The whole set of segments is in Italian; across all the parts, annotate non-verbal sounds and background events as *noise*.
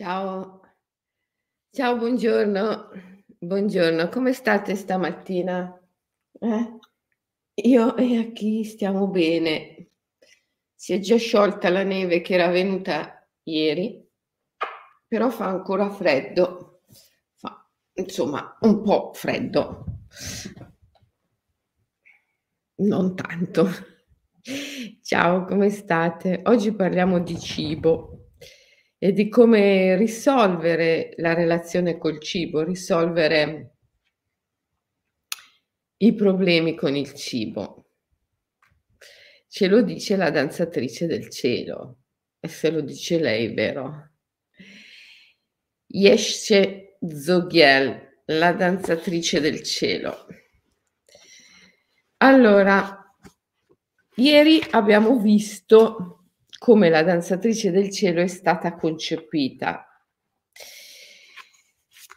Ciao. Ciao, buongiorno. Buongiorno, come state stamattina? Eh? Io e qui stiamo bene. Si è già sciolta la neve che era venuta ieri, però fa ancora freddo. Fa, insomma, un po' freddo. Non tanto. Ciao, come state? Oggi parliamo di cibo e di come risolvere la relazione col cibo, risolvere i problemi con il cibo. Ce lo dice la danzatrice del cielo e se lo dice lei, vero? Yeshe Zogiel, la danzatrice del cielo. Allora, ieri abbiamo visto come la danzatrice del cielo è stata concepita.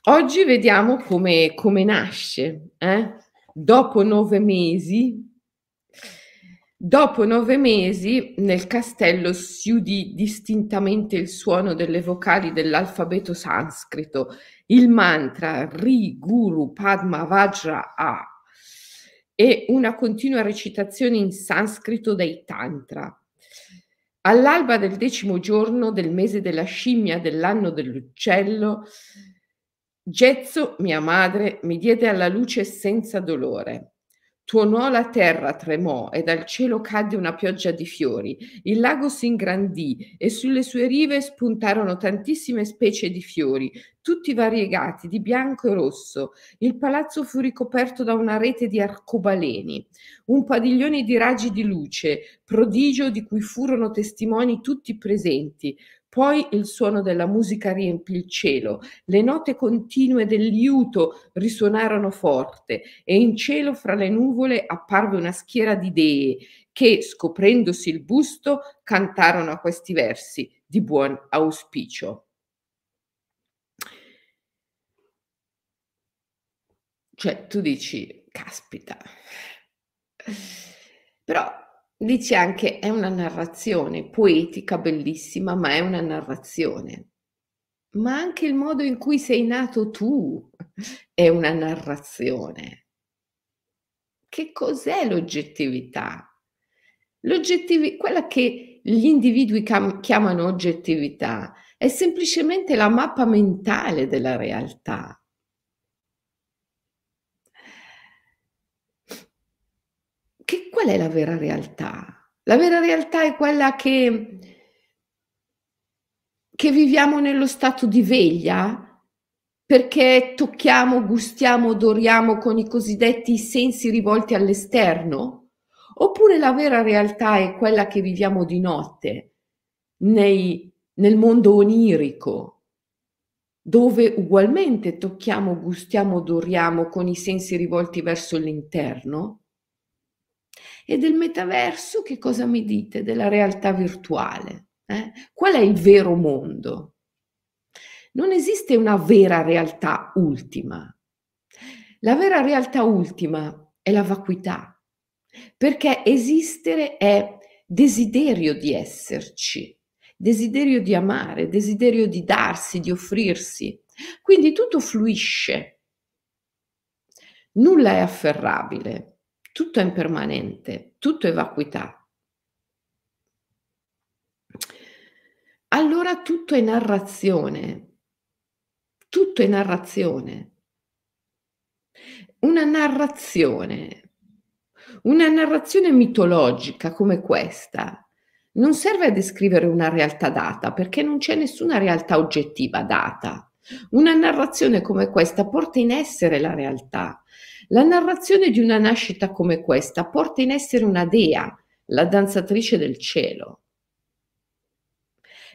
Oggi vediamo come, come nasce. Eh? Dopo nove mesi, dopo nove mesi nel castello si udì distintamente il suono delle vocali dell'alfabeto sanscrito, il mantra Ri Guru Padma Vajra A e una continua recitazione in sanscrito dei tantra. All'alba del decimo giorno del mese della scimmia dell'anno dell'uccello, Gezzo, mia madre, mi diede alla luce senza dolore. Tuonò la terra, tremò e dal cielo cadde una pioggia di fiori. Il lago si ingrandì e sulle sue rive spuntarono tantissime specie di fiori, tutti variegati di bianco e rosso. Il palazzo fu ricoperto da una rete di arcobaleni, un padiglione di raggi di luce, prodigio di cui furono testimoni tutti presenti. Poi il suono della musica riempì il cielo, le note continue del liuto risuonarono forte e in cielo fra le nuvole apparve una schiera di dee che, scoprendosi il busto, cantarono a questi versi di buon auspicio. Cioè, tu dici, caspita. Però dici anche, è una narrazione poetica, bellissima, ma è una narrazione. Ma anche il modo in cui sei nato tu è una narrazione. Che cos'è l'oggettività? L'oggettività, quella che gli individui cam- chiamano oggettività, è semplicemente la mappa mentale della realtà. che qual è la vera realtà? La vera realtà è quella che, che viviamo nello stato di veglia perché tocchiamo, gustiamo, odoriamo con i cosiddetti sensi rivolti all'esterno? Oppure la vera realtà è quella che viviamo di notte, nei, nel mondo onirico, dove ugualmente tocchiamo, gustiamo, odoriamo con i sensi rivolti verso l'interno? E del metaverso che cosa mi dite? Della realtà virtuale? Eh? Qual è il vero mondo? Non esiste una vera realtà ultima. La vera realtà ultima è la vacuità, perché esistere è desiderio di esserci, desiderio di amare, desiderio di darsi, di offrirsi. Quindi tutto fluisce, nulla è afferrabile tutto è impermanente, tutto è vacuità. Allora tutto è narrazione, tutto è narrazione. Una narrazione, una narrazione mitologica come questa non serve a descrivere una realtà data perché non c'è nessuna realtà oggettiva data. Una narrazione come questa porta in essere la realtà, la narrazione di una nascita come questa porta in essere una dea, la danzatrice del cielo.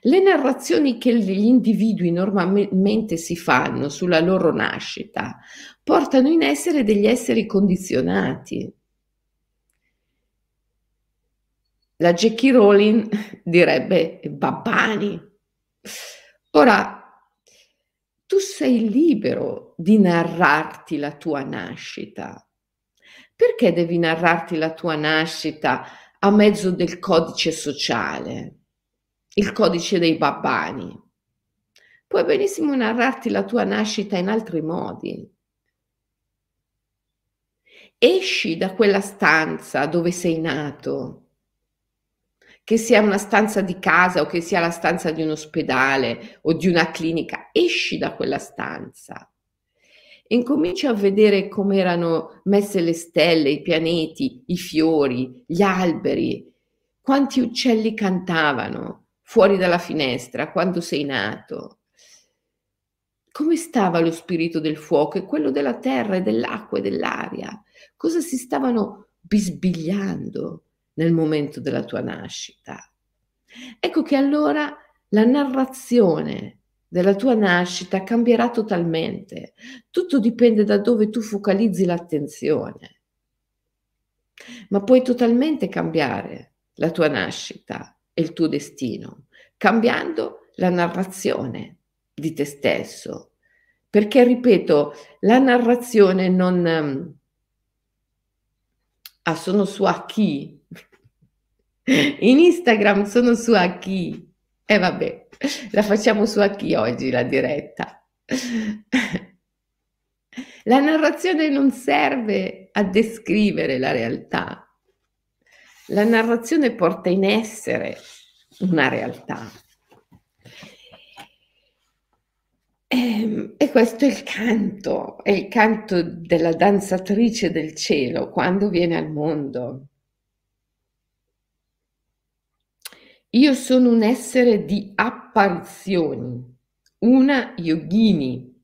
Le narrazioni che gli individui normalmente si fanno sulla loro nascita portano in essere degli esseri condizionati. La Jackie Rowling direbbe babbani. Ora, tu sei libero di narrarti la tua nascita. Perché devi narrarti la tua nascita a mezzo del codice sociale, il codice dei babbani? puoi benissimo narrarti la tua nascita in altri modi. Esci da quella stanza dove sei nato, che sia una stanza di casa o che sia la stanza di un ospedale o di una clinica, esci da quella stanza incominci a vedere come erano messe le stelle, i pianeti, i fiori, gli alberi, quanti uccelli cantavano fuori dalla finestra quando sei nato. Come stava lo spirito del fuoco e quello della terra e dell'acqua e dell'aria? Cosa si stavano bisbigliando nel momento della tua nascita? Ecco che allora la narrazione della tua nascita cambierà totalmente. Tutto dipende da dove tu focalizzi l'attenzione. Ma puoi totalmente cambiare la tua nascita e il tuo destino, cambiando la narrazione di te stesso. Perché, ripeto, la narrazione non... Um, ah, sono su a chi? In Instagram sono su a chi? E eh, vabbè, la facciamo su a chi oggi la diretta. La narrazione non serve a descrivere la realtà. La narrazione porta in essere una realtà. Ehm, e, questo è il canto, è il canto della danzatrice del cielo quando viene al mondo. Io sono un essere di apparizioni, una yogini.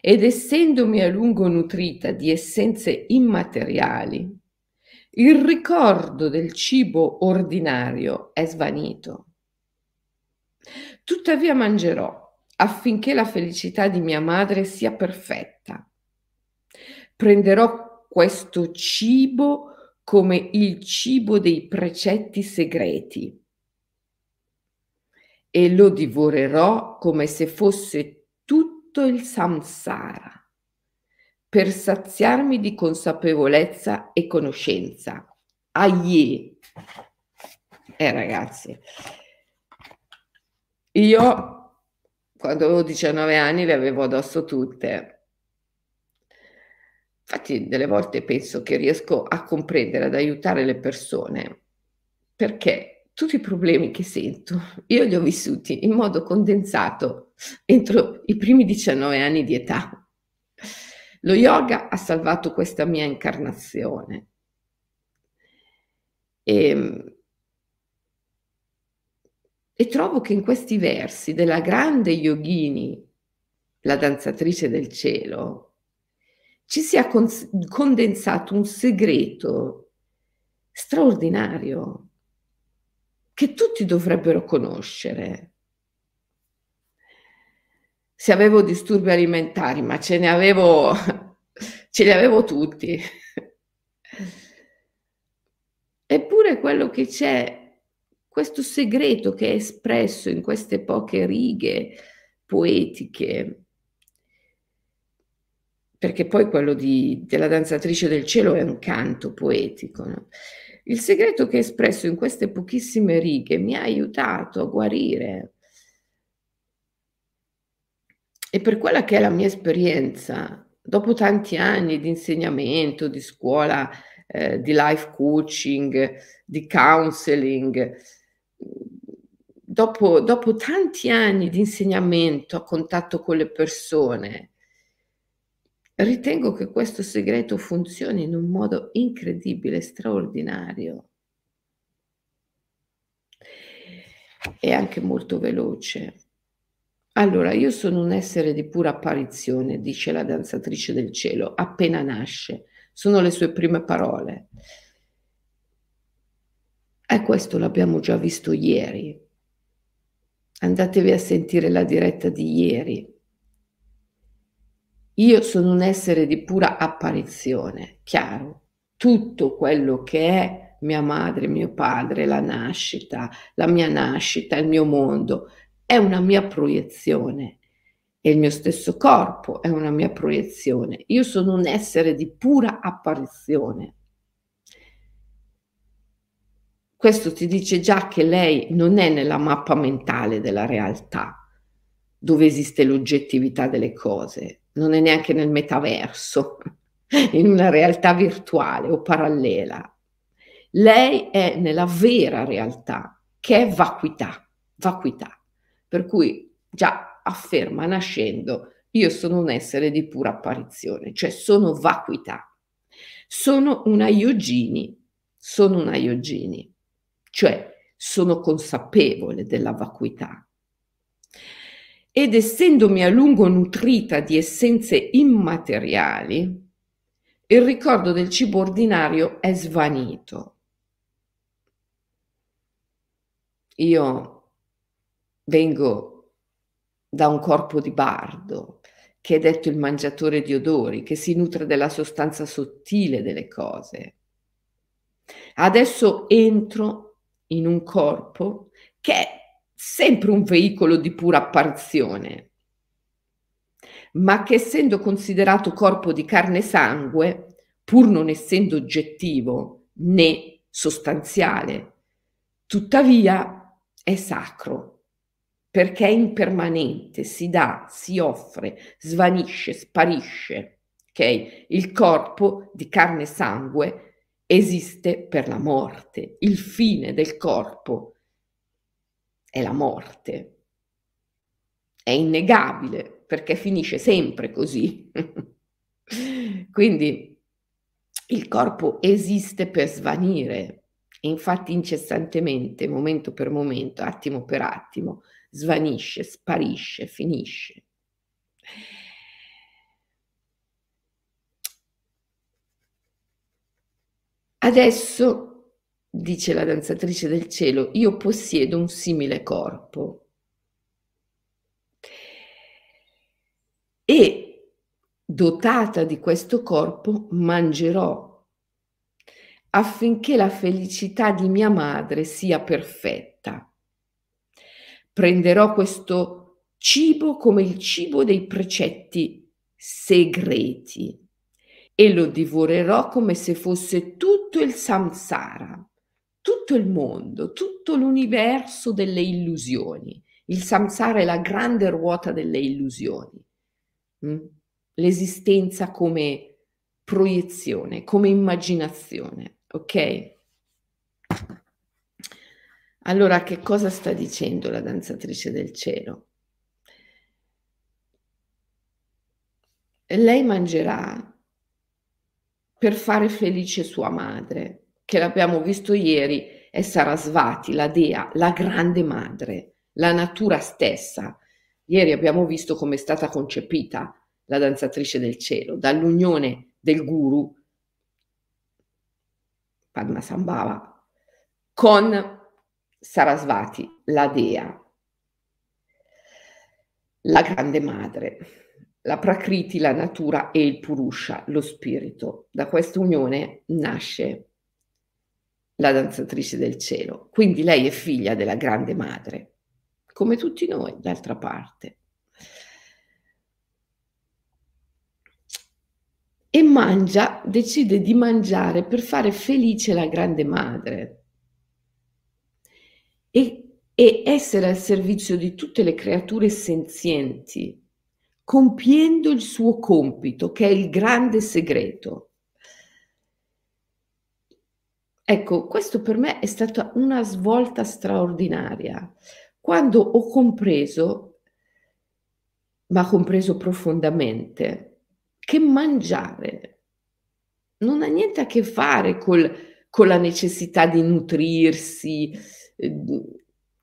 Ed essendomi a lungo nutrita di essenze immateriali, il ricordo del cibo ordinario è svanito. Tuttavia mangerò affinché la felicità di mia madre sia perfetta. Prenderò questo cibo come il cibo dei precetti segreti e lo divorerò come se fosse tutto il samsara per saziarmi di consapevolezza e conoscenza. Aie! Eh ragazzi, io quando avevo 19 anni le avevo addosso tutte. Infatti delle volte penso che riesco a comprendere, ad aiutare le persone, perché tutti i problemi che sento, io li ho vissuti in modo condensato entro i primi 19 anni di età. Lo yoga ha salvato questa mia incarnazione. E, ehm, e trovo che in questi versi della grande yogini, la danzatrice del cielo, ci sia condensato un segreto straordinario che tutti dovrebbero conoscere. Se avevo disturbi alimentari, ma ce ne avevo, *laughs* ce li avevo tutti. Eppure quello che c'è, questo segreto che è espresso in queste poche righe poetiche, perché poi quello di, della danzatrice del cielo è un canto poetico, no? Il segreto che è espresso in queste pochissime righe mi ha aiutato a guarire. E per quella che è la mia esperienza, dopo tanti anni di insegnamento, di scuola, eh, di life coaching, di counseling, dopo, dopo tanti anni di insegnamento a contatto con le persone, Ritengo che questo segreto funzioni in un modo incredibile, straordinario e anche molto veloce. Allora, io sono un essere di pura apparizione, dice la danzatrice del cielo, appena nasce. Sono le sue prime parole. E questo l'abbiamo già visto ieri. Andatevi a sentire la diretta di ieri. Io sono un essere di pura apparizione, chiaro. Tutto quello che è mia madre, mio padre, la nascita, la mia nascita, il mio mondo, è una mia proiezione. E il mio stesso corpo è una mia proiezione. Io sono un essere di pura apparizione. Questo ti dice già che lei non è nella mappa mentale della realtà, dove esiste l'oggettività delle cose, non è neanche nel metaverso, *laughs* in una realtà virtuale o parallela. Lei è nella vera realtà, che è vacuità, vacuità. Per cui già afferma nascendo, io sono un essere di pura apparizione, cioè sono vacuità. Sono una yogini, sono una yogini, cioè sono consapevole della vacuità. Ed essendomi a lungo nutrita di essenze immateriali, il ricordo del cibo ordinario è svanito. Io vengo da un corpo di bardo, che è detto il mangiatore di odori, che si nutre della sostanza sottile delle cose. Adesso entro in un corpo che è sempre un veicolo di pura apparizione, ma che essendo considerato corpo di carne e sangue, pur non essendo oggettivo né sostanziale, tuttavia è sacro perché è impermanente, si dà, si offre, svanisce, sparisce. Ok? Il corpo di carne e sangue esiste per la morte. Il fine del corpo è la morte. È innegabile perché finisce sempre così. *laughs* Quindi il corpo esiste per svanire, infatti incessantemente, momento per momento, attimo per attimo, svanisce, sparisce, finisce. Adesso dice la danzatrice del cielo, io possiedo un simile corpo. E dotata di questo corpo mangerò affinché la felicità di mia madre sia perfetta. Prenderò questo cibo come il cibo dei precetti segreti e lo divorerò come se fosse tutto il samsara tutto il mondo, tutto l'universo delle illusioni. Il samsara è la grande ruota delle illusioni. Mm? L'esistenza come proiezione, come immaginazione, ok? Allora, che cosa sta dicendo la danzatrice del cielo? Lei mangerà per fare felice sua madre, che l'abbiamo visto ieri, è Sarasvati, la dea, la grande madre, la natura stessa. Ieri abbiamo visto come è stata concepita la danzatrice del cielo, dall'unione del guru, Padmasambhava, con Sarasvati, la dea, la grande madre, la Prakriti, la natura e il Purusha, lo spirito. Da questa unione nasce la danzatrice del cielo. Quindi lei è figlia della grande madre, come tutti noi, d'altra parte. E mangia, decide di mangiare per fare felice la grande madre e, e essere al servizio di tutte le creature senzienti, compiendo il suo compito, che è il grande segreto Ecco, questo per me è stata una svolta straordinaria. Quando ho compreso, ma compreso profondamente, che mangiare non ha niente a che fare col, con la necessità di nutrirsi, eh,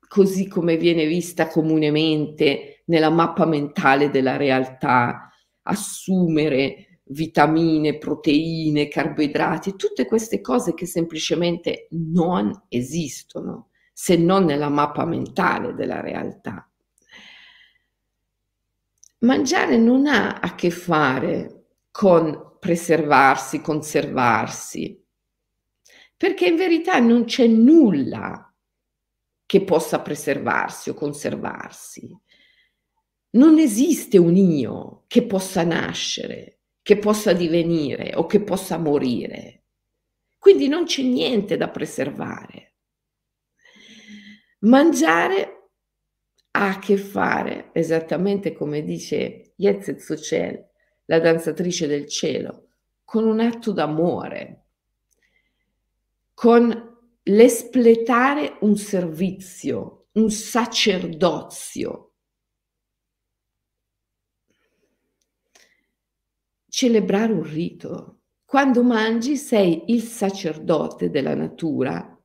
così come viene vista comunemente nella mappa mentale della realtà, assumere vitamine, proteine, carboidrati, tutte queste cose che semplicemente non esistono se non nella mappa mentale della realtà. Mangiare non ha a che fare con preservarsi, conservarsi, perché in verità non c'è nulla che possa preservarsi o conservarsi. Non esiste un io che possa nascere che possa divenire o che possa morire. Quindi non c'è niente da preservare. Mangiare ha a che fare, esattamente come dice Yetzet Sochel, la danzatrice del cielo, con un atto d'amore, con l'espletare un servizio, un sacerdozio. Celebrare un rito. Quando mangi sei il sacerdote della natura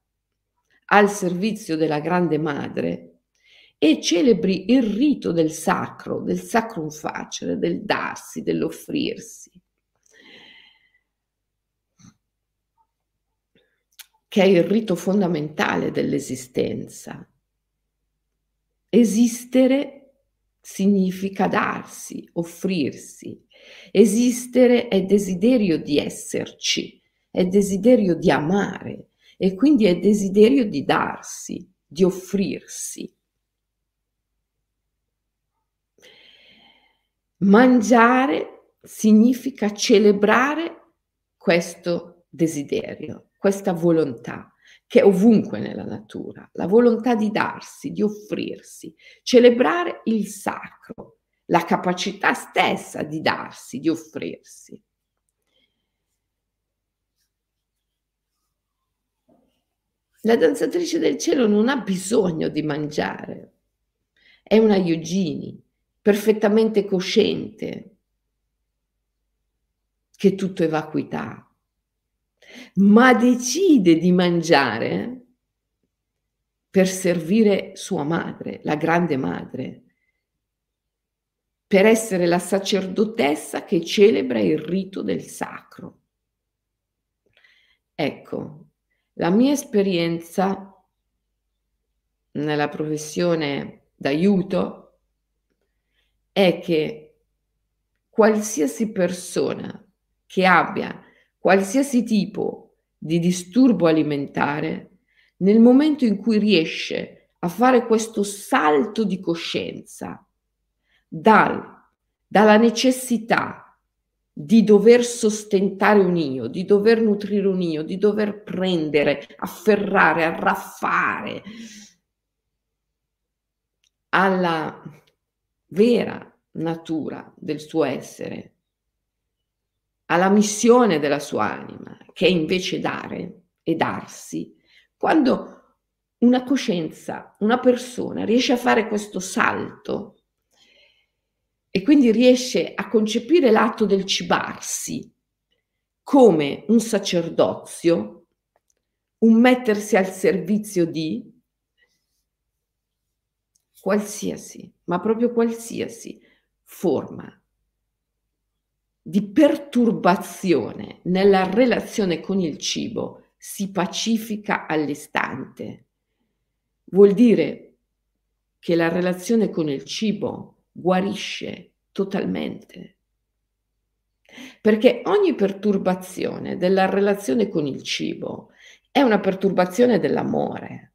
al servizio della grande madre e celebri il rito del sacro, del sacrum facere, del darsi, dell'offrirsi, che è il rito fondamentale dell'esistenza. Esistere significa darsi, offrirsi. Esistere è desiderio di esserci, è desiderio di amare e quindi è desiderio di darsi, di offrirsi. Mangiare significa celebrare questo desiderio, questa volontà che è ovunque nella natura, la volontà di darsi, di offrirsi, celebrare il sacro, la capacità stessa di darsi, di offrirsi. La danzatrice del cielo non ha bisogno di mangiare, è una yogini, perfettamente cosciente che tutto è vacuità, ma decide di mangiare per servire sua madre, la grande madre, per essere la sacerdotessa che celebra il rito del sacro. Ecco, la mia esperienza nella professione d'aiuto è che qualsiasi persona che abbia qualsiasi tipo di disturbo alimentare, nel momento in cui riesce a fare questo salto di coscienza dal, dalla necessità di dover sostentare un io, di dover nutrire un io, di dover prendere, afferrare, arraffare alla vera natura del suo essere, alla missione della sua anima, che è invece dare e darsi, quando una coscienza, una persona riesce a fare questo salto e quindi riesce a concepire l'atto del cibarsi come un sacerdozio, un mettersi al servizio di, qualsiasi, ma proprio qualsiasi forma di perturbazione nella relazione con il cibo si pacifica all'istante. Vuol dire che la relazione con il cibo guarisce totalmente. Perché ogni perturbazione della relazione con il cibo è una perturbazione dell'amore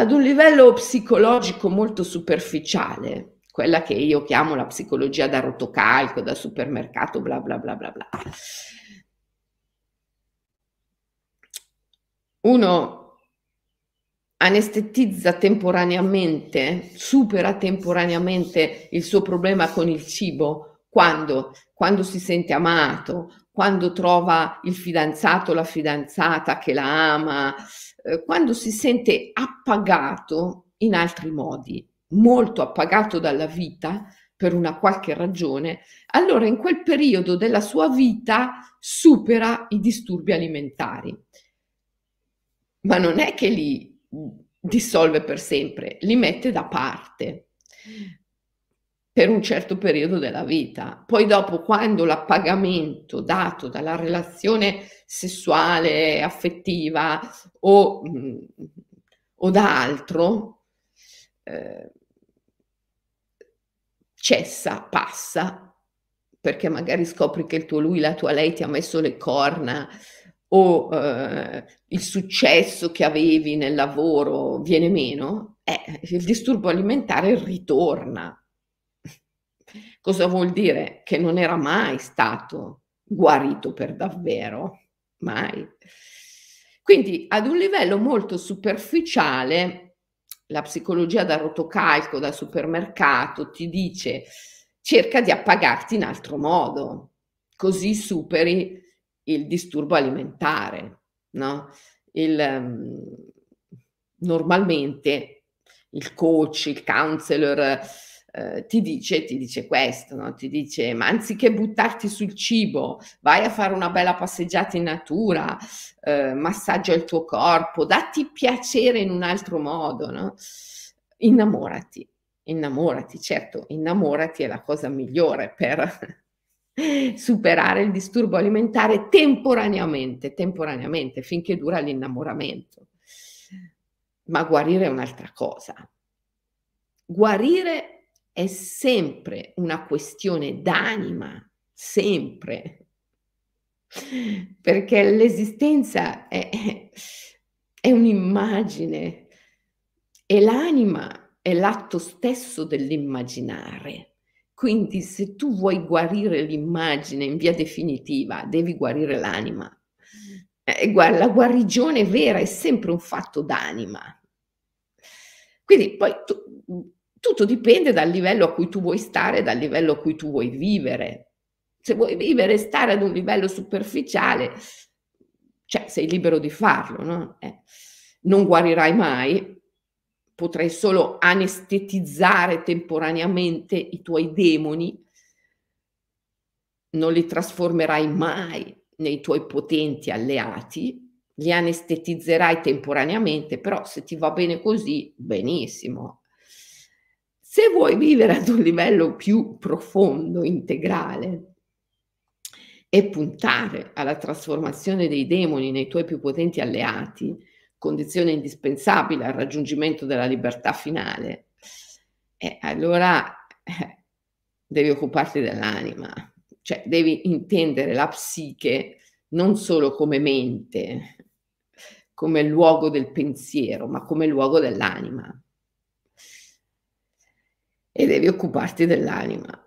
ad un livello psicologico molto superficiale, quella che io chiamo la psicologia da rotocalco, da supermercato, bla bla bla bla bla. Uno anestetizza temporaneamente, supera temporaneamente il suo problema con il cibo quando, quando si sente amato, quando trova il fidanzato la fidanzata che la ama, eh, quando si sente appagato in altri modi, molto appagato dalla vita per una qualche ragione, allora in quel periodo della sua vita supera i disturbi alimentari. Ma non è che li dissolve per sempre, li mette da parte per un certo periodo della vita. Poi dopo, quando l'appagamento dato dalla relazione sessuale, affettiva o, mm, o da altro eh, cessa, passa, perché magari scopri che il tuo lui, la tua lei ti ha messo le corna o eh, il successo che avevi nel lavoro viene meno, eh, il disturbo alimentare ritorna. Cosa vuol dire? Che non era mai stato guarito per davvero mai. Quindi ad un livello molto superficiale la psicologia da rotocalco, da supermercato, ti dice cerca di appagarti in altro modo, così superi il disturbo alimentare, no? Il, um, normalmente il coach, il counselor eh, ti, dice, ti dice questo, no? ti dice ma anziché buttarti sul cibo, vai a fare una bella passeggiata in natura, eh, massaggia il tuo corpo, datti piacere in un altro modo, no? innamorati, innamorati, certo, innamorati è la cosa migliore per superare il disturbo alimentare temporaneamente, temporaneamente, finché dura l'innamoramento. Ma guarire è un'altra cosa. Guarire è sempre una questione d'anima, sempre. Perché l'esistenza è, è un'immagine e l'anima è l'atto stesso dell'immaginare. Quindi se tu vuoi guarire l'immagine in via definitiva, devi guarire l'anima. Eh, la guarigione vera è sempre un fatto d'anima. Quindi poi tu, tutto dipende dal livello a cui tu vuoi stare, dal livello a cui tu vuoi vivere. Se vuoi vivere e stare ad un livello superficiale, cioè sei libero di farlo, no? Eh, non guarirai mai, potrai solo anestetizzare temporaneamente i tuoi demoni, non li trasformerai mai nei tuoi potenti alleati, li anestetizzerai temporaneamente, però se ti va bene così, benissimo. Se vuoi vivere ad un livello più profondo, integrale, e puntare alla trasformazione dei demoni nei tuoi più potenti alleati, condizione indispensabile al raggiungimento della libertà finale, eh, allora eh, devi occuparti dell'anima, cioè devi intendere la psiche non solo come mente, come luogo del pensiero, ma come luogo dell'anima. E devi occuparti dell'anima.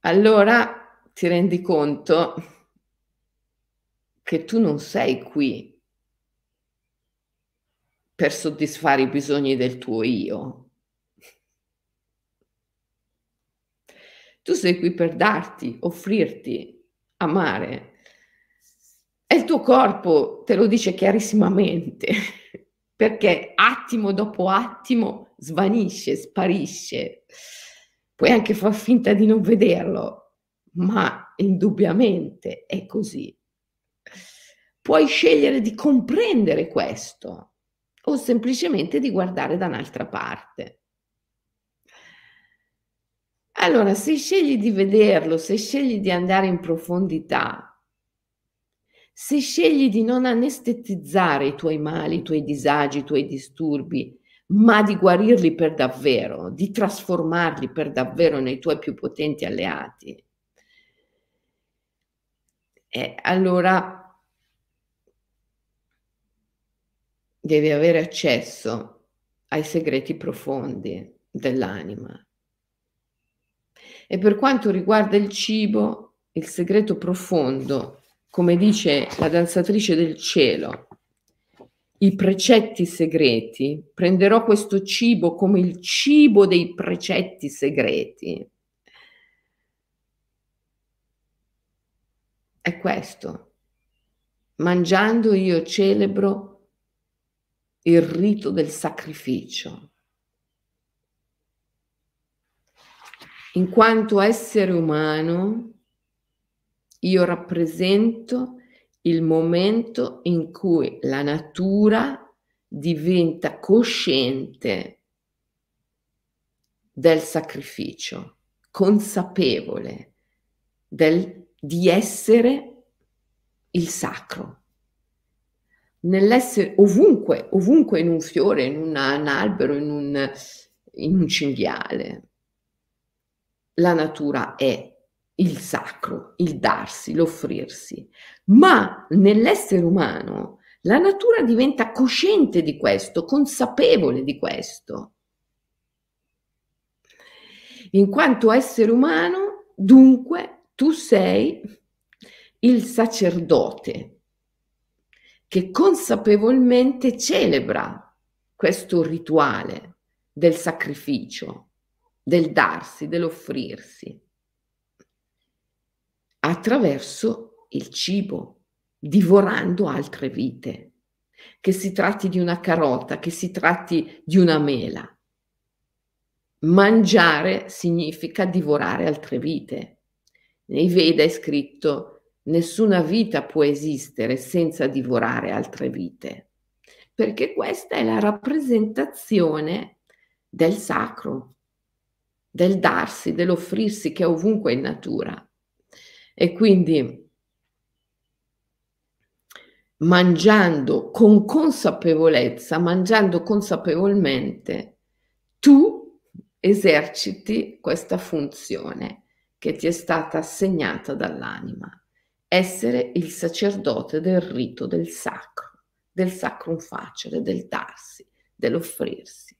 Allora ti rendi conto che tu non sei qui per soddisfare i bisogni del tuo io. Tu sei qui per darti, offrirti, amare. E il tuo corpo te lo dice chiarissimamente, *laughs* perché attimo dopo attimo svanisce, sparisce. Puoi anche far finta di non vederlo, ma indubbiamente è così puoi scegliere di comprendere questo o semplicemente di guardare da un'altra parte. Allora, se scegli di vederlo, se scegli di andare in profondità, se scegli di non anestetizzare i tuoi mali, i tuoi disagi, i tuoi disturbi, ma di guarirli per davvero, di trasformarli per davvero nei tuoi più potenti alleati, eh, allora devi avere accesso ai segreti profondi dell'anima. E per quanto riguarda il cibo, il segreto profondo, come dice la danzatrice del cielo, i precetti segreti, prenderò questo cibo come il cibo dei precetti segreti. È questo. Mangiando io celebro il rito del sacrificio. In quanto essere umano, io rappresento il momento in cui la natura diventa cosciente del sacrificio, consapevole del, di essere il sacro nell'essere ovunque, ovunque in un fiore, in, una, un albero, in un, in un cinghiale. La natura è il sacro, il darsi, l'offrirsi, ma nell'essere umano la natura diventa cosciente di questo, consapevole di questo. In quanto essere umano, dunque, tu sei il sacerdote che consapevolmente celebra questo rituale del sacrificio, del darsi, dell'offrirsi, attraverso il cibo, divorando altre vite, che si tratti di una carota, che si tratti di una mela. Mangiare significa divorare altre vite. Nei Veda è scritto nessuna vita può esistere senza divorare altre vite, perché questa è la rappresentazione del sacro, del darsi, dell'offrirsi che è ovunque in natura. E quindi mangiando con consapevolezza, mangiando consapevolmente, tu eserciti questa funzione che ti è stata assegnata dall'anima essere il sacerdote del rito del sacro, del sacrum facere, del darsi, dell'offrirsi.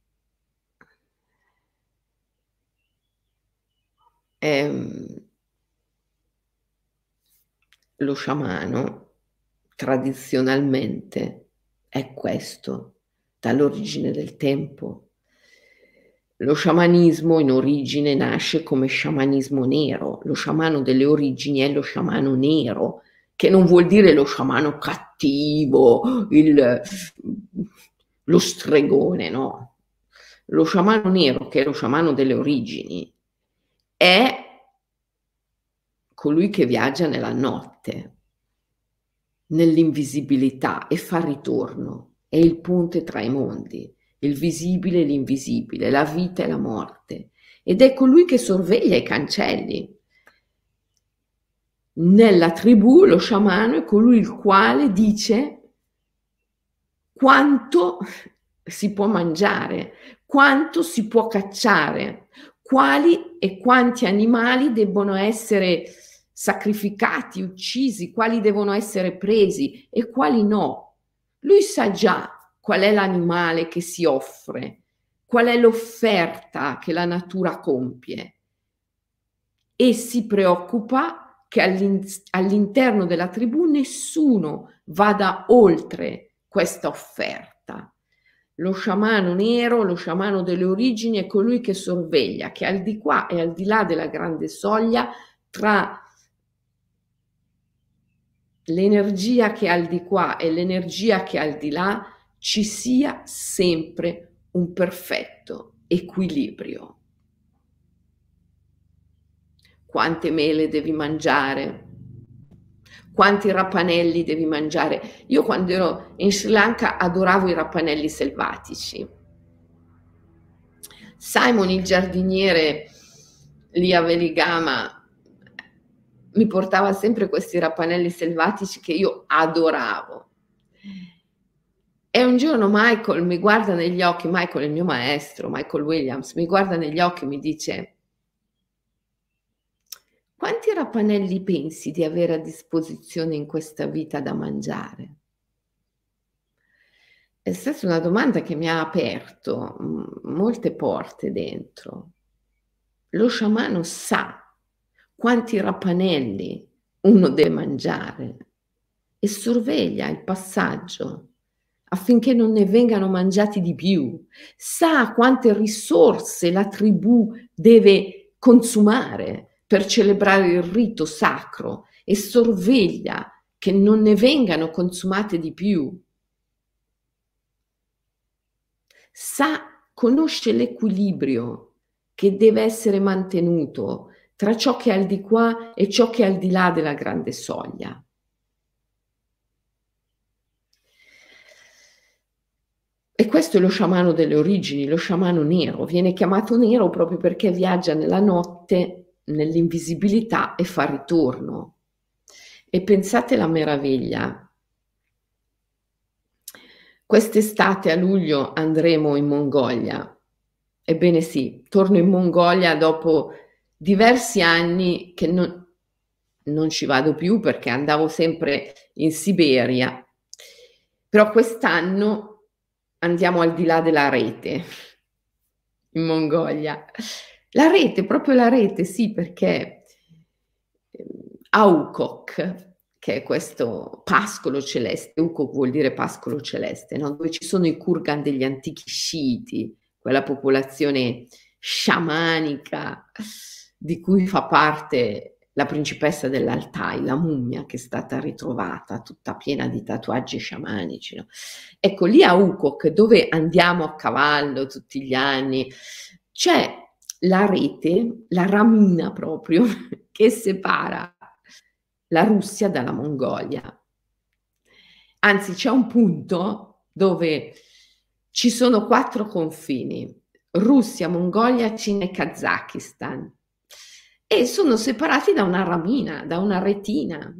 Ehm, lo sciamano tradizionalmente è questo, dall'origine del tempo lo sciamanismo in origine nasce come sciamanismo nero, lo sciamano delle origini è lo sciamano nero, che non vuol dire lo sciamano cattivo, il, lo stregone, no. Lo sciamano nero, che è lo sciamano delle origini, è colui che viaggia nella notte, nell'invisibilità e fa ritorno, è il ponte tra i mondi il visibile e l'invisibile, la vita e la morte, ed è colui che sorveglia i cancelli. Nella tribù lo sciamano è colui il quale dice quanto si può mangiare, quanto si può cacciare, quali e quanti animali debbono essere sacrificati, uccisi, quali devono essere presi e quali no. Lui sa già qual è l'animale che si offre, qual è l'offerta che la natura compie e si preoccupa che all'interno della tribù nessuno vada oltre questa offerta. Lo sciamano nero, lo sciamano delle origini è colui che sorveglia, che al di qua e al di là della grande soglia tra l'energia che è al di qua e l'energia che è al di là ci sia sempre un perfetto equilibrio. Quante mele devi mangiare? Quanti rapanelli devi mangiare? Io quando ero in Sri Lanka adoravo i rapanelli selvatici. Simon il giardiniere lì a Veligama mi portava sempre questi rapanelli selvatici che io adoravo e un giorno Michael mi guarda negli occhi, Michael è il mio maestro, Michael Williams, mi guarda negli occhi e mi dice, quanti rapanelli pensi di avere a disposizione in questa vita da mangiare? È stata una domanda che mi ha aperto molte porte dentro. Lo sciamano sa quanti rapanelli uno deve mangiare e sorveglia il passaggio affinché non ne vengano mangiati di più, sa quante risorse la tribù deve consumare per celebrare il rito sacro e sorveglia che non ne vengano consumate di più. Sa, conosce l'equilibrio che deve essere mantenuto tra ciò che è al di qua e ciò che è al di là della grande soglia. E questo è lo sciamano delle origini, lo sciamano nero. Viene chiamato nero proprio perché viaggia nella notte, nell'invisibilità e fa ritorno. E pensate la meraviglia. Quest'estate a luglio andremo in Mongolia. Ebbene sì, torno in Mongolia dopo diversi anni che non, non ci vado più perché andavo sempre in Siberia. Però quest'anno andiamo al di là della rete in Mongolia. La rete, proprio la rete, sì, perché ehm, Aukok, che è questo pascolo celeste, Ukok vuol dire pascolo celeste, no? dove ci sono i kurgan degli antichi sciiti, quella popolazione sciamanica di cui fa parte la principessa dell'Altai, la mummia che è stata ritrovata tutta piena di tatuaggi sciamanici. No? Ecco, lì a Ukok, dove andiamo a cavallo tutti gli anni, c'è la rete, la ramina proprio, *laughs* che separa la Russia dalla Mongolia. Anzi, c'è un punto dove ci sono quattro confini, Russia, Mongolia, Cina e Kazakistan, e sono separati da una ramina, da una retina,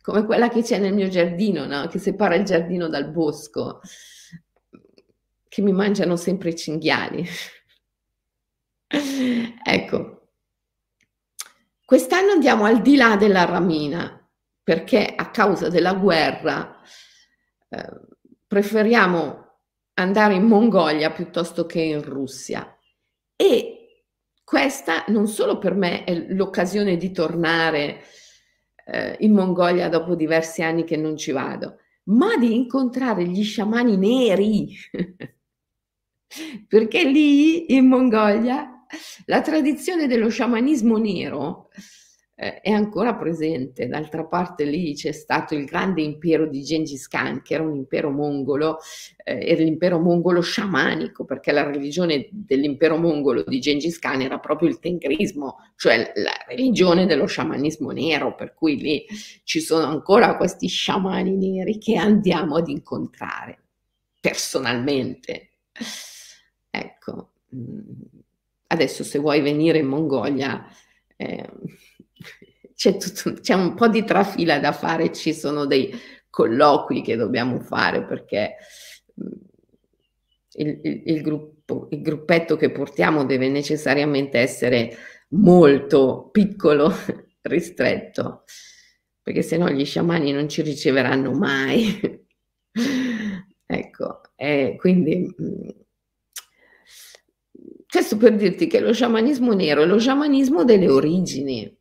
come quella che c'è nel mio giardino, no? che separa il giardino dal bosco, che mi mangiano sempre i cinghiali. *laughs* ecco, Quest'anno andiamo al di là della ramina perché a causa della guerra eh, preferiamo andare in Mongolia piuttosto che in Russia. E questa non solo per me è l'occasione di tornare eh, in Mongolia dopo diversi anni che non ci vado, ma di incontrare gli sciamani neri. *laughs* perché lì in Mongolia la tradizione dello sciamanismo nero eh, è ancora presente, d'altra parte lì c'è stato il grande impero di Gengis Khan, che era un impero mongolo, eh, era l'impero mongolo sciamanico, perché la religione dell'impero mongolo di Gengis Khan era proprio il tengrismo, cioè la religione dello sciamanismo nero, per cui lì ci sono ancora questi sciamani neri che andiamo ad incontrare personalmente. Ecco. Mm. Adesso se vuoi venire in Mongolia eh, c'è, tutto, c'è, un po' di trafila da fare, ci sono dei colloqui che dobbiamo fare perché mm, il, il, il, gruppo, il gruppetto che portiamo deve necessariamente essere molto piccolo, *laughs* ristretto, perché se no gli sciamani non ci riceveranno mai. *laughs* ecco, e quindi mm, questo per dirti che lo sciamanismo nero è lo sciamanismo delle origini.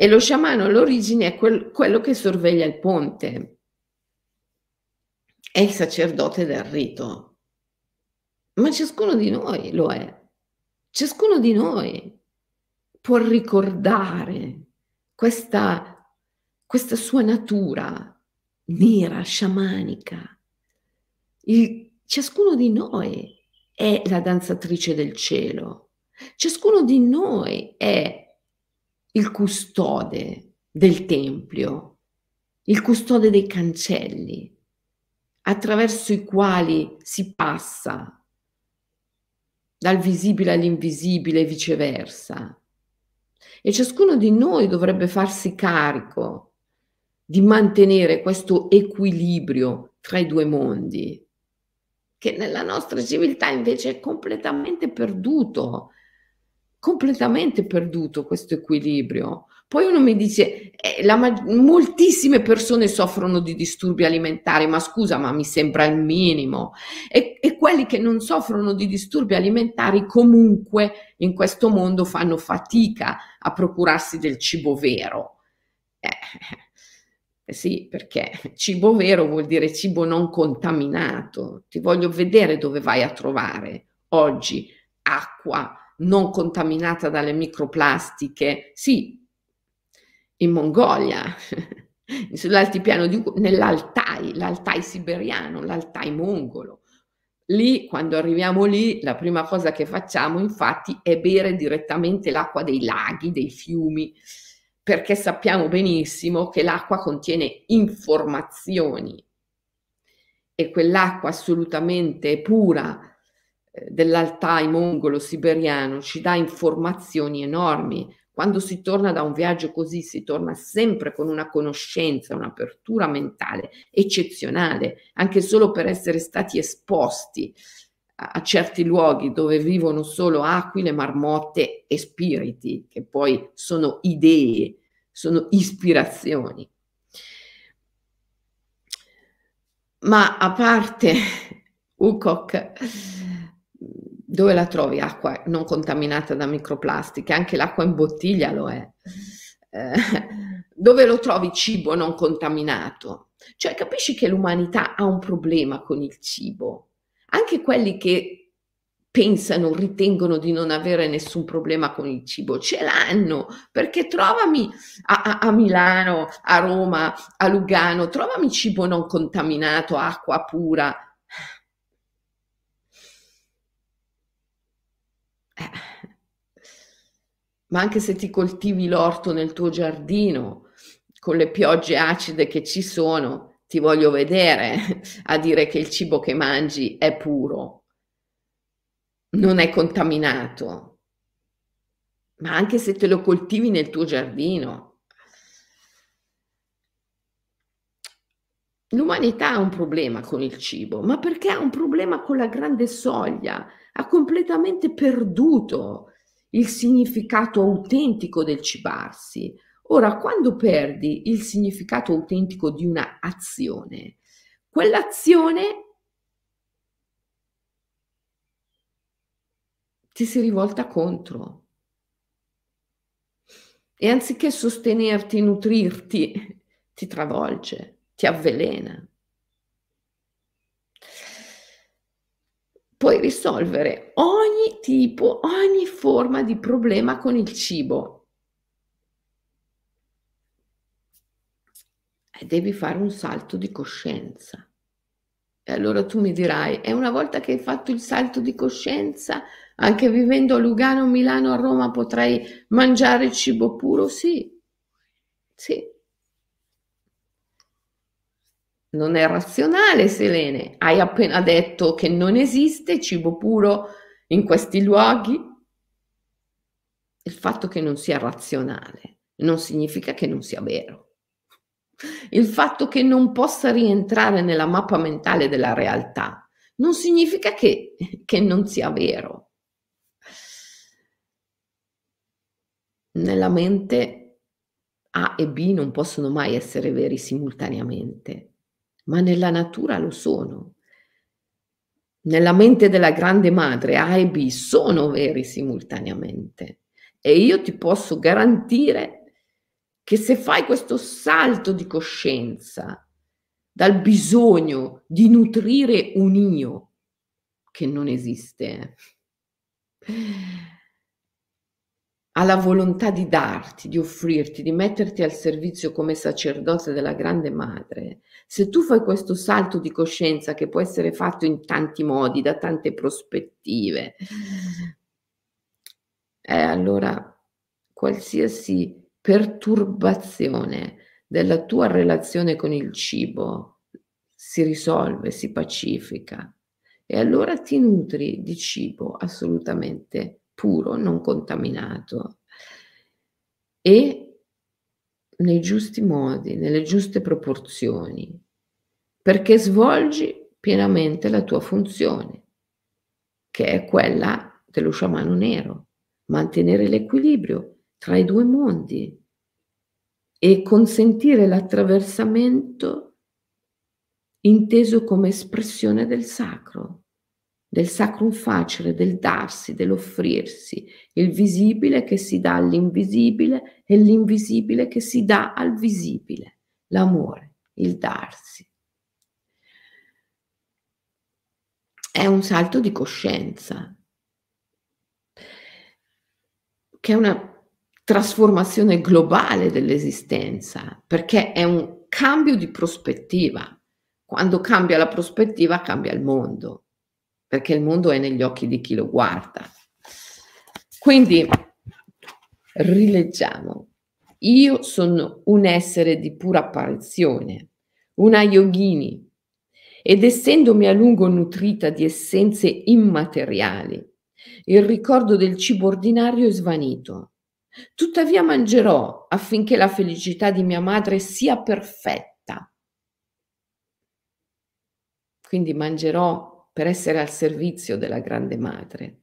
E lo sciamano all'origine è quel, quello che sorveglia il ponte. È il sacerdote del rito. Ma ciascuno di noi lo è. Ciascuno di noi può ricordare questa, questa sua natura nera, sciamanica. Il, ciascuno di noi è la danzatrice del cielo. Ciascuno di noi è il custode del tempio, il custode dei cancelli, attraverso i quali si passa dal visibile all'invisibile e viceversa. E ciascuno di noi dovrebbe farsi carico di mantenere questo equilibrio tra i due mondi che nella nostra civiltà invece è completamente perduto, completamente perduto questo equilibrio. Poi uno mi dice, eh, la, moltissime persone soffrono di disturbi alimentari, ma scusa, ma mi sembra il minimo. E, e quelli che non soffrono di disturbi alimentari comunque in questo mondo fanno fatica a procurarsi del cibo vero. Eh, eh sì, perché cibo vero vuol dire cibo non contaminato. Ti voglio vedere dove vai a trovare oggi acqua non contaminata dalle microplastiche. Sì, in Mongolia, *laughs* sull'altipiano di nell'Altai, l'Altai siberiano, l'Altai mongolo. Lì, quando arriviamo lì, la prima cosa che facciamo, infatti, è bere direttamente l'acqua dei laghi, dei fiumi perché sappiamo benissimo che l'acqua contiene informazioni e quell'acqua assolutamente pura dell'Altai mongolo siberiano ci dà informazioni enormi. Quando si torna da un viaggio così si torna sempre con una conoscenza, un'apertura mentale eccezionale, anche solo per essere stati esposti a certi luoghi dove vivono solo aquile, marmotte e spiriti, che poi sono idee, sono ispirazioni. Ma a parte *laughs* Ukok, dove la trovi acqua non contaminata da microplastiche? Anche l'acqua in bottiglia lo è. eh, *laughs* dove lo trovi cibo non contaminato? Cioè capisci che l'umanità ha un problema con il cibo. Anche quelli che pensano, ritengono di non avere nessun problema con il cibo, ce l'hanno, perché trovami a, a, a, Milano, a Roma, a Lugano, trovami cibo non contaminato, acqua pura. Eh. Ma anche se ti coltivi l'orto nel tuo giardino, con le piogge acide che ci sono, ti voglio vedere a dire che il cibo che mangi è puro non è contaminato. Ma anche se te lo coltivi nel tuo giardino. L'umanità ha un problema con il cibo, ma perché ha un problema con la grande soglia? Ha completamente perduto il significato autentico del cibarsi. Ora, quando perdi il significato autentico di una azione, quell'azione ti si rivolta contro. E anziché sostenerti, nutrirti, ti travolge, ti avvelena. Puoi risolvere ogni tipo, ogni forma di problema con il cibo. E devi fare un salto di coscienza. E allora tu mi dirai, e una volta che hai fatto il salto di coscienza, anche vivendo a Lugano, Milano, a Roma, potrei mangiare cibo puro? Sì, sì. Non è razionale, Selene. Hai appena detto che non esiste cibo puro in questi luoghi. Il fatto che non sia razionale non significa che non sia vero. Il fatto che non possa rientrare nella mappa mentale della realtà non significa che, che non sia vero. Nella mente A e B non possono mai essere veri simultaneamente, ma nella natura lo sono. Nella mente della grande madre A e B sono veri simultaneamente e io ti posso garantire che se fai questo salto di coscienza dal bisogno di nutrire un io che non esiste, alla volontà di darti, di offrirti, di metterti al servizio come sacerdote della grande madre, se tu fai questo salto di coscienza che può essere fatto in tanti modi, da tante prospettive, eh, allora qualsiasi perturbazione della tua relazione con il cibo si risolve, si pacifica. E allora ti nutri di cibo assolutamente puro, non contaminato. E nei giusti modi, nelle giuste proporzioni, perché svolgi pienamente la tua funzione, che è quella dello sciamano nero, mantenere l'equilibrio tra i due mondi e consentire l'attraversamento inteso come espressione del sacro, del sacrum facere, del darsi, dell'offrirsi, il visibile che si dà all'invisibile e l'invisibile che si dà al visibile, l'amore, il darsi. È un salto di coscienza, che è una trasformazione globale dell'esistenza, perché è un cambio di prospettiva. Quando cambia la prospettiva cambia il mondo, perché il mondo è negli occhi di chi lo guarda. Quindi rileggiamo. Io sono un essere di pura apparizione, una yogini, ed essendomi a lungo nutrita di essenze immateriali, il ricordo del cibo ordinario è svanito Tuttavia mangerò affinché la felicità di mia madre sia perfetta. Quindi mangerò per essere al servizio della grande madre.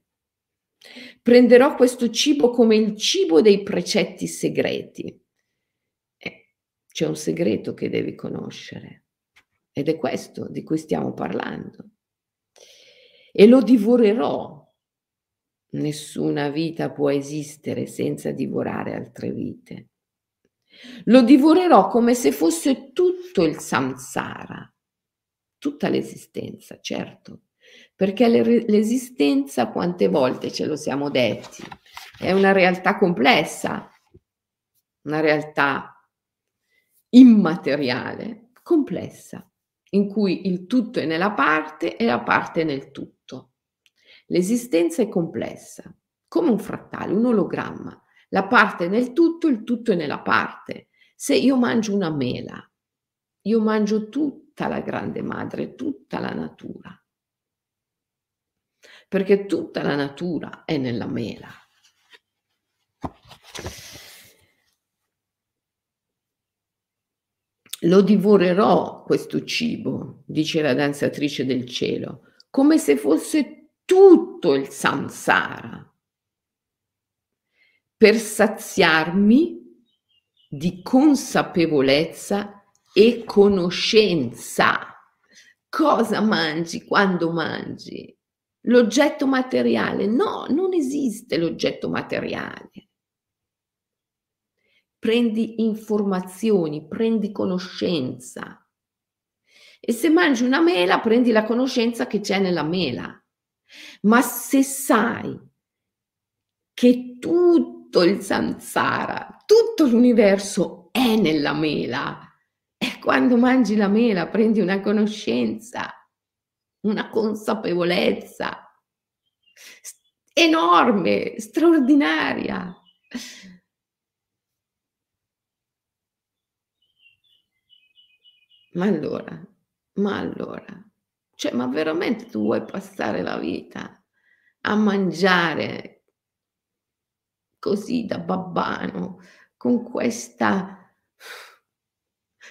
Prenderò questo cibo come il cibo dei precetti segreti. Eh, c'è un segreto che devi conoscere ed è questo di cui stiamo parlando. E lo divorerò Nessuna vita può esistere senza divorare altre vite. Lo divorerò come se fosse tutto il samsara, tutta l'esistenza, certo, perché l'esistenza, quante volte ce lo siamo detti, è una realtà complessa, una realtà immateriale, complessa, in cui il tutto è nella parte e la parte è nel tutto. L'esistenza è complessa, come un frattale, un ologramma. La parte è nel tutto, il tutto è nella parte. Se io mangio una mela, io mangio tutta la grande madre, tutta la natura. Perché tutta la natura è nella mela. Lo divorerò questo cibo, dice la danzatrice del cielo, come se fosse tutto il samsara, per saziarmi di consapevolezza e conoscenza. Cosa mangi quando mangi? L'oggetto materiale? No, non esiste l'oggetto materiale prendi informazioni, prendi conoscenza. E se mangi una mela, prendi la conoscenza che c'è nella mela. Ma se sai che tutto il samsara, tutto l'universo è nella mela, quando mangi la mela prendi una conoscenza, una consapevolezza enorme, straordinaria. Ma allora, ma allora, cioè, ma veramente tu vuoi passare la vita a mangiare così da babbano, con questa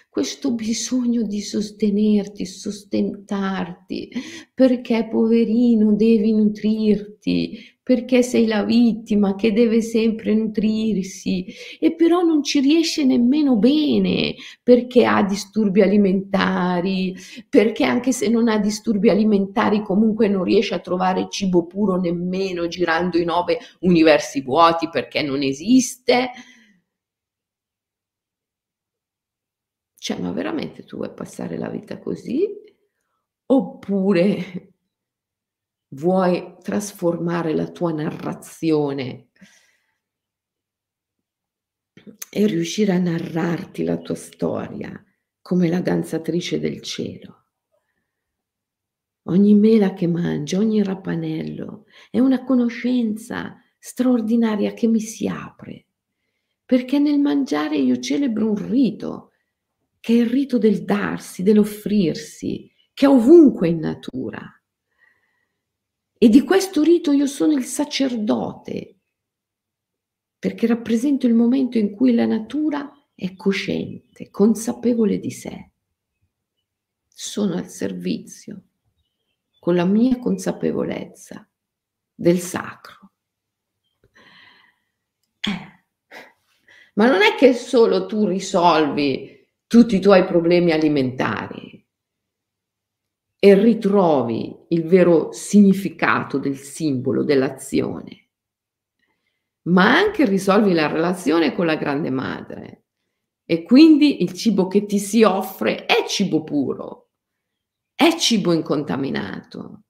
questo bisogno di sostenerti, sostentarti, perché poverino devi nutrirti, perché sei la vittima che deve sempre nutrirsi e però non ci riesce nemmeno bene perché ha disturbi alimentari, perché anche se non ha disturbi alimentari comunque non riesce a trovare cibo puro nemmeno girando i nove universi vuoti perché non esiste. Cioè, ma veramente tu vuoi passare la vita così? Oppure vuoi trasformare la tua narrazione e riuscire a narrarti la tua storia come la danzatrice del cielo. Ogni mela che mangio, ogni rapanello è una conoscenza straordinaria che mi si apre, perché nel mangiare io celebro un rito, che è il rito del darsi, dell'offrirsi, che è ovunque in natura. E di questo rito io sono il sacerdote, perché rappresento il momento in cui la natura è cosciente, consapevole di sé. Sono al servizio, con la mia consapevolezza, del sacro. Eh. Ma non è che solo tu risolvi tutti i tuoi problemi alimentari e ritrovi il vero significato del simbolo, dell'azione, ma anche risolvi la relazione con la grande madre. E quindi il cibo che ti si offre è cibo puro, è cibo incontaminato.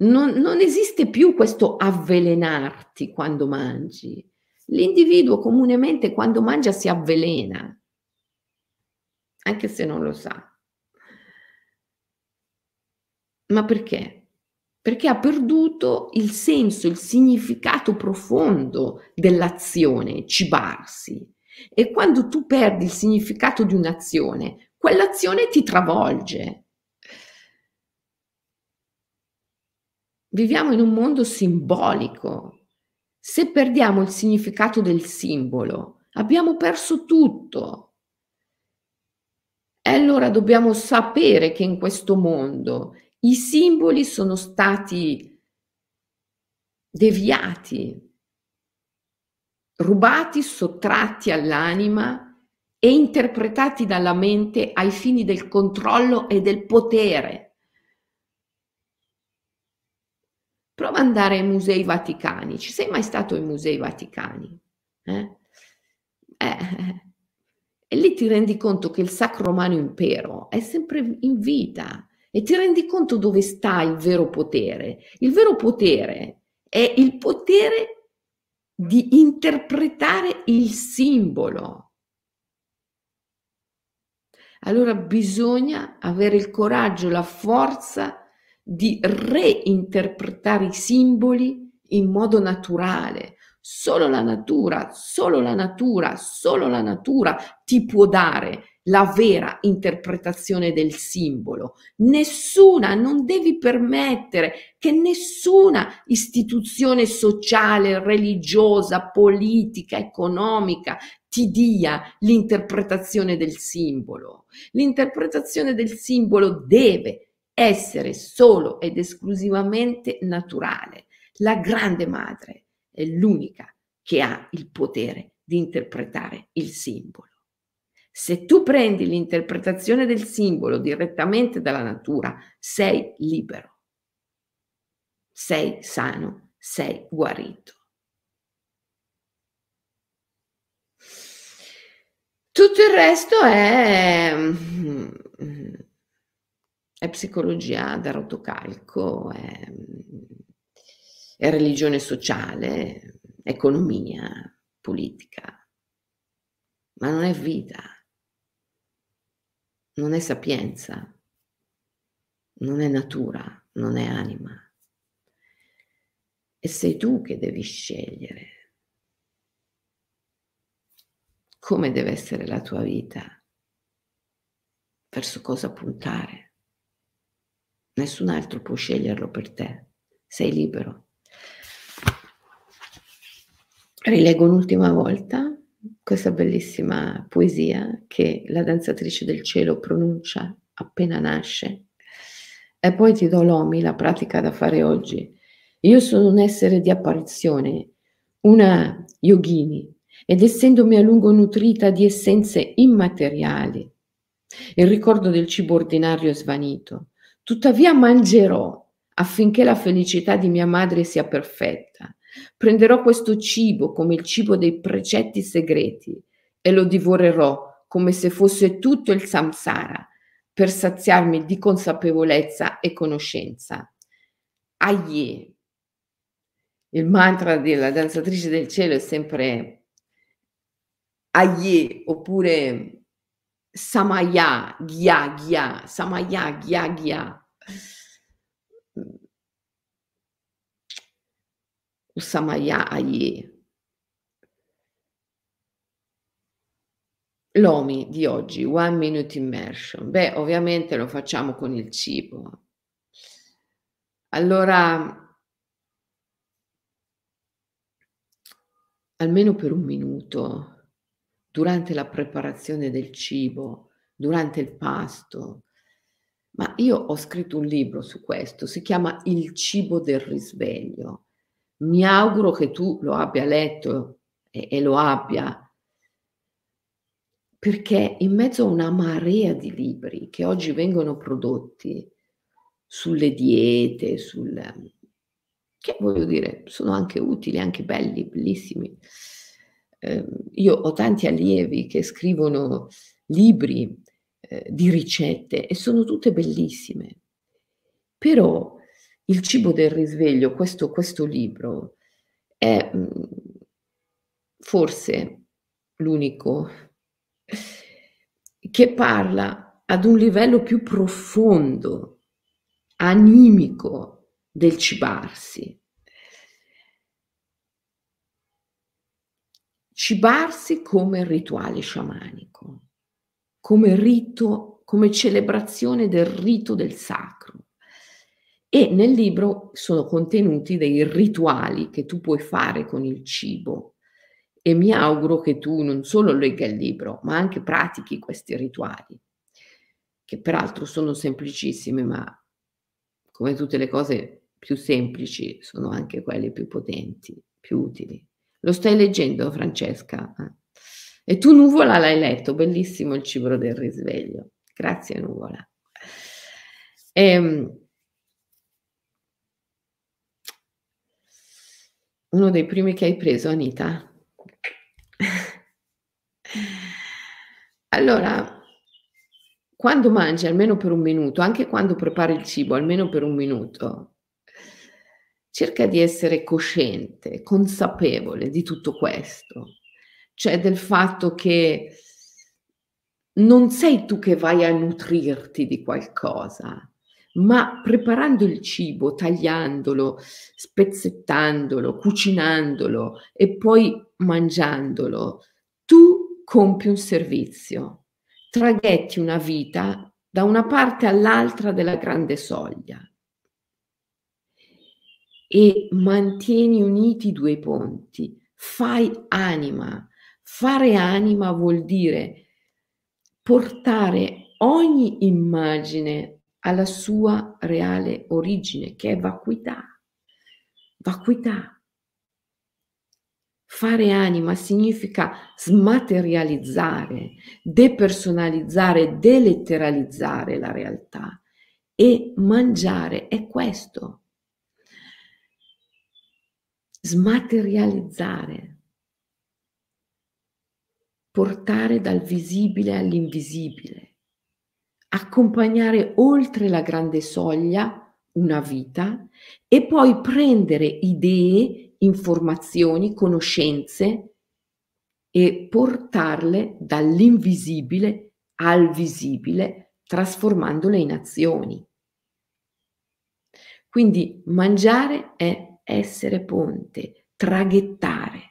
Non, non esiste più questo avvelenarti quando mangi. L'individuo comunemente quando mangia si avvelena, anche se non lo sa. Ma perché? Perché ha perduto il senso, il significato profondo dell'azione, cibarsi. E quando tu perdi il significato di un'azione, quell'azione ti travolge. Viviamo in un mondo simbolico. Se perdiamo il significato del simbolo, abbiamo perso tutto. E allora dobbiamo sapere che in questo mondo i simboli sono stati deviati, rubati, sottratti all'anima e interpretati dalla mente ai fini del controllo e del potere. Prova ad andare ai musei vaticani. Ci sei mai stato ai musei vaticani? Eh? Eh, e lì ti rendi conto che il Sacro Romano Impero è sempre in vita e ti rendi conto dove sta il vero potere. Il vero potere è il potere di interpretare il simbolo. Allora bisogna avere il coraggio, la forza di reinterpretare i simboli in modo naturale, Solo la natura, solo la natura, solo la natura ti può dare la vera interpretazione del simbolo. Nessuna, non devi permettere che nessuna istituzione sociale, religiosa, politica, economica ti dia l'interpretazione del simbolo. L'interpretazione del simbolo deve essere solo ed esclusivamente naturale. La grande madre è l'unica che ha il potere di interpretare il simbolo. Se tu prendi l'interpretazione del simbolo direttamente dalla natura, sei libero, sei sano, sei guarito. Tutto il resto è, è psicologia da rotocalco, è è religione sociale, economia, politica, ma non è vita, non è sapienza, non è natura, non è anima. E sei tu che devi scegliere come deve essere la tua vita, verso cosa puntare. Nessun altro può sceglierlo per te, sei libero. Rileggo un'ultima volta questa bellissima poesia che la danzatrice del cielo pronuncia appena nasce e poi ti do l'omi, la pratica da fare oggi. Io sono un essere di apparizione, una yogini, ed essendomi a lungo nutrita di essenze immateriali, il ricordo del cibo ordinario è svanito. Tuttavia mangerò affinché la felicità di mia madre sia perfetta Prenderò questo cibo come il cibo dei precetti segreti e lo divorerò come se fosse tutto il samsara per saziarmi di consapevolezza e conoscenza. Aie. Il mantra della danzatrice del cielo è sempre Aie oppure Samaya, Gya, Gya, Samaya, Gya, Gya. Usamayai. L'OMI di oggi, One Minute Immersion. Beh, ovviamente lo facciamo con il cibo. Allora, almeno per un minuto, durante la preparazione del cibo, durante il pasto, ma io ho scritto un libro su questo, si chiama Il cibo del risveglio mi auguro che tu lo abbia letto e, e lo abbia, perché in mezzo a una marea di libri che oggi vengono prodotti sulle diete, sul, che voglio dire, sono anche utili, anche belli, bellissimi. Eh, io ho tanti allievi che scrivono libri eh, di ricette e sono tutte bellissime, però il cibo del risveglio, questo, questo libro, è mm, forse l'unico che parla ad un livello più profondo, animico del cibarsi. Cibarsi come rituale sciamanico, come rito, come celebrazione del rito del sacro. E nel libro sono contenuti dei rituali che tu puoi fare con il cibo e mi auguro che tu non solo legga il libro, ma anche pratichi questi rituali, che peraltro sono semplicissimi, ma come tutte le cose più semplici sono anche quelle più potenti, più utili. Lo stai leggendo, Francesca? E tu, Nuvola, l'hai letto, bellissimo il cibo del risveglio. Grazie, Nuvola. Ehm, Uno dei primi che hai preso, Anita? *laughs* Allora, quando mangi almeno per un minuto, anche quando prepari il cibo almeno per un minuto, cerca di essere cosciente, consapevole di tutto questo, cioè del fatto che non sei tu che vai a nutrirti di qualcosa, ma preparando il cibo, tagliandolo, spezzettandolo, cucinandolo e poi mangiandolo, tu compi un servizio, traghetti una vita da una parte all'altra della grande soglia. E mantieni uniti i due ponti, fai anima. Fare anima vuol dire portare ogni immagine alla sua reale origine, che è vacuità. Vacuità. Fare anima significa smaterializzare, depersonalizzare, deletteralizzare la realtà e mangiare è questo. Smaterializzare portare dal visibile all'invisibile, accompagnare oltre la grande soglia una vita e poi prendere idee, informazioni, conoscenze e portarle dall'invisibile al visibile, trasformandole in azioni. Quindi mangiare è essere ponte, traghettare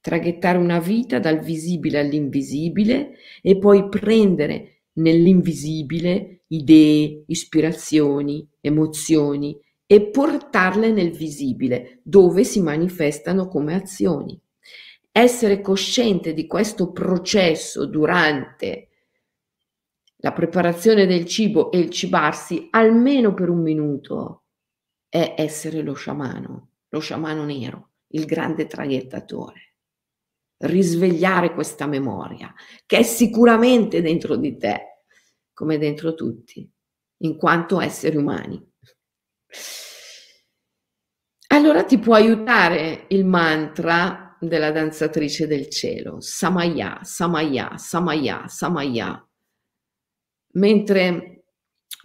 traghettare una vita dal visibile all'invisibile e poi prendere nell'invisibile idee, ispirazioni, emozioni e portarle nel visibile, dove si manifestano come azioni. Essere cosciente di questo processo durante la preparazione del cibo e il cibarsi almeno per un minuto è essere lo sciamano, lo sciamano nero, il grande traghettatore risvegliare questa memoria che è sicuramente dentro di te, come dentro tutti, in quanto esseri umani. Allora ti può aiutare il mantra della danzatrice del cielo, Samaya, Samaya, Samaya, Samaya. Mentre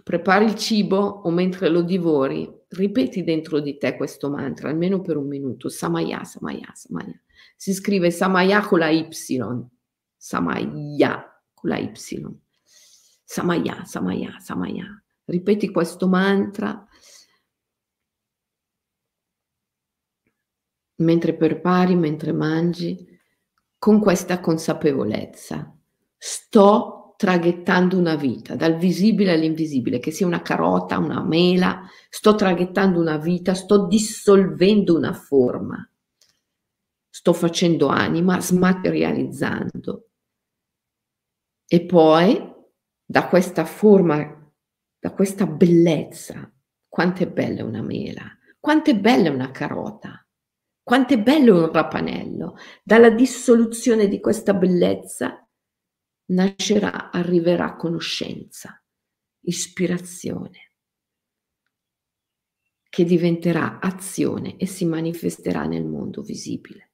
prepari il cibo o mentre lo divori, ripeti dentro di te questo mantra, almeno per un minuto, Samaya, Samaya, Samaya si scrive Samaya con la Y, Samaya con la Y, Samaya, Samaya, Samaya. Ripeti questo mantra mentre prepari, mentre mangi, con questa consapevolezza. Sto traghettando una vita, dal visibile all'invisibile, che sia una carota, una mela, sto traghettando una vita, sto dissolvendo una forma sto facendo anima, smaterializzando. E poi da questa forma, da questa bellezza, quanto è bella una mela, quanto è bella una carota, quanto è bello un rapanello. Dalla dissoluzione di questa bellezza nascerà, arriverà conoscenza, ispirazione, che diventerà azione e si manifesterà nel mondo visibile.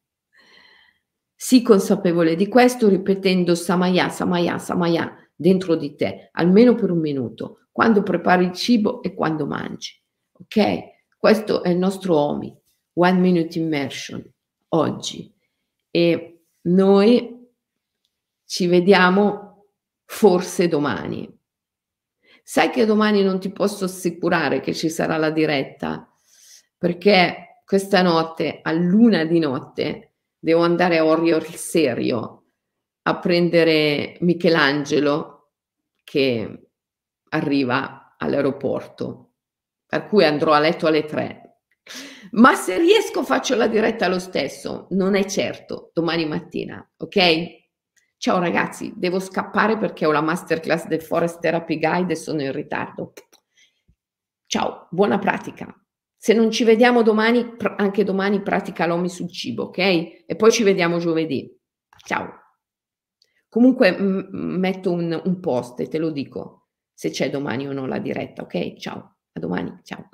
Sii consapevole di questo ripetendo Samaya, Samaya, Samaya dentro di te, almeno per un minuto, quando prepari il cibo e quando mangi. Ok? Questo è il nostro OMI, One Minute Immersion, oggi. E noi ci vediamo forse domani. Sai che domani non ti posso assicurare che ci sarà la diretta, perché questa notte, a luna di notte, devo andare a Orio il Serio a prendere Michelangelo che arriva all'aeroporto, per cui andrò a letto alle tre. Ma se riesco faccio la diretta lo stesso, non è certo, domani mattina, ok? Ciao ragazzi, devo scappare perché ho la masterclass del Forest Therapy Guide e sono in ritardo. Ciao, buona pratica. Se non ci vediamo domani, anche domani pratica l'OMI sul cibo, ok? E poi ci vediamo giovedì. Ciao. Comunque m- metto un, un post e te lo dico se c'è domani o no la diretta, ok? Ciao, a domani, ciao.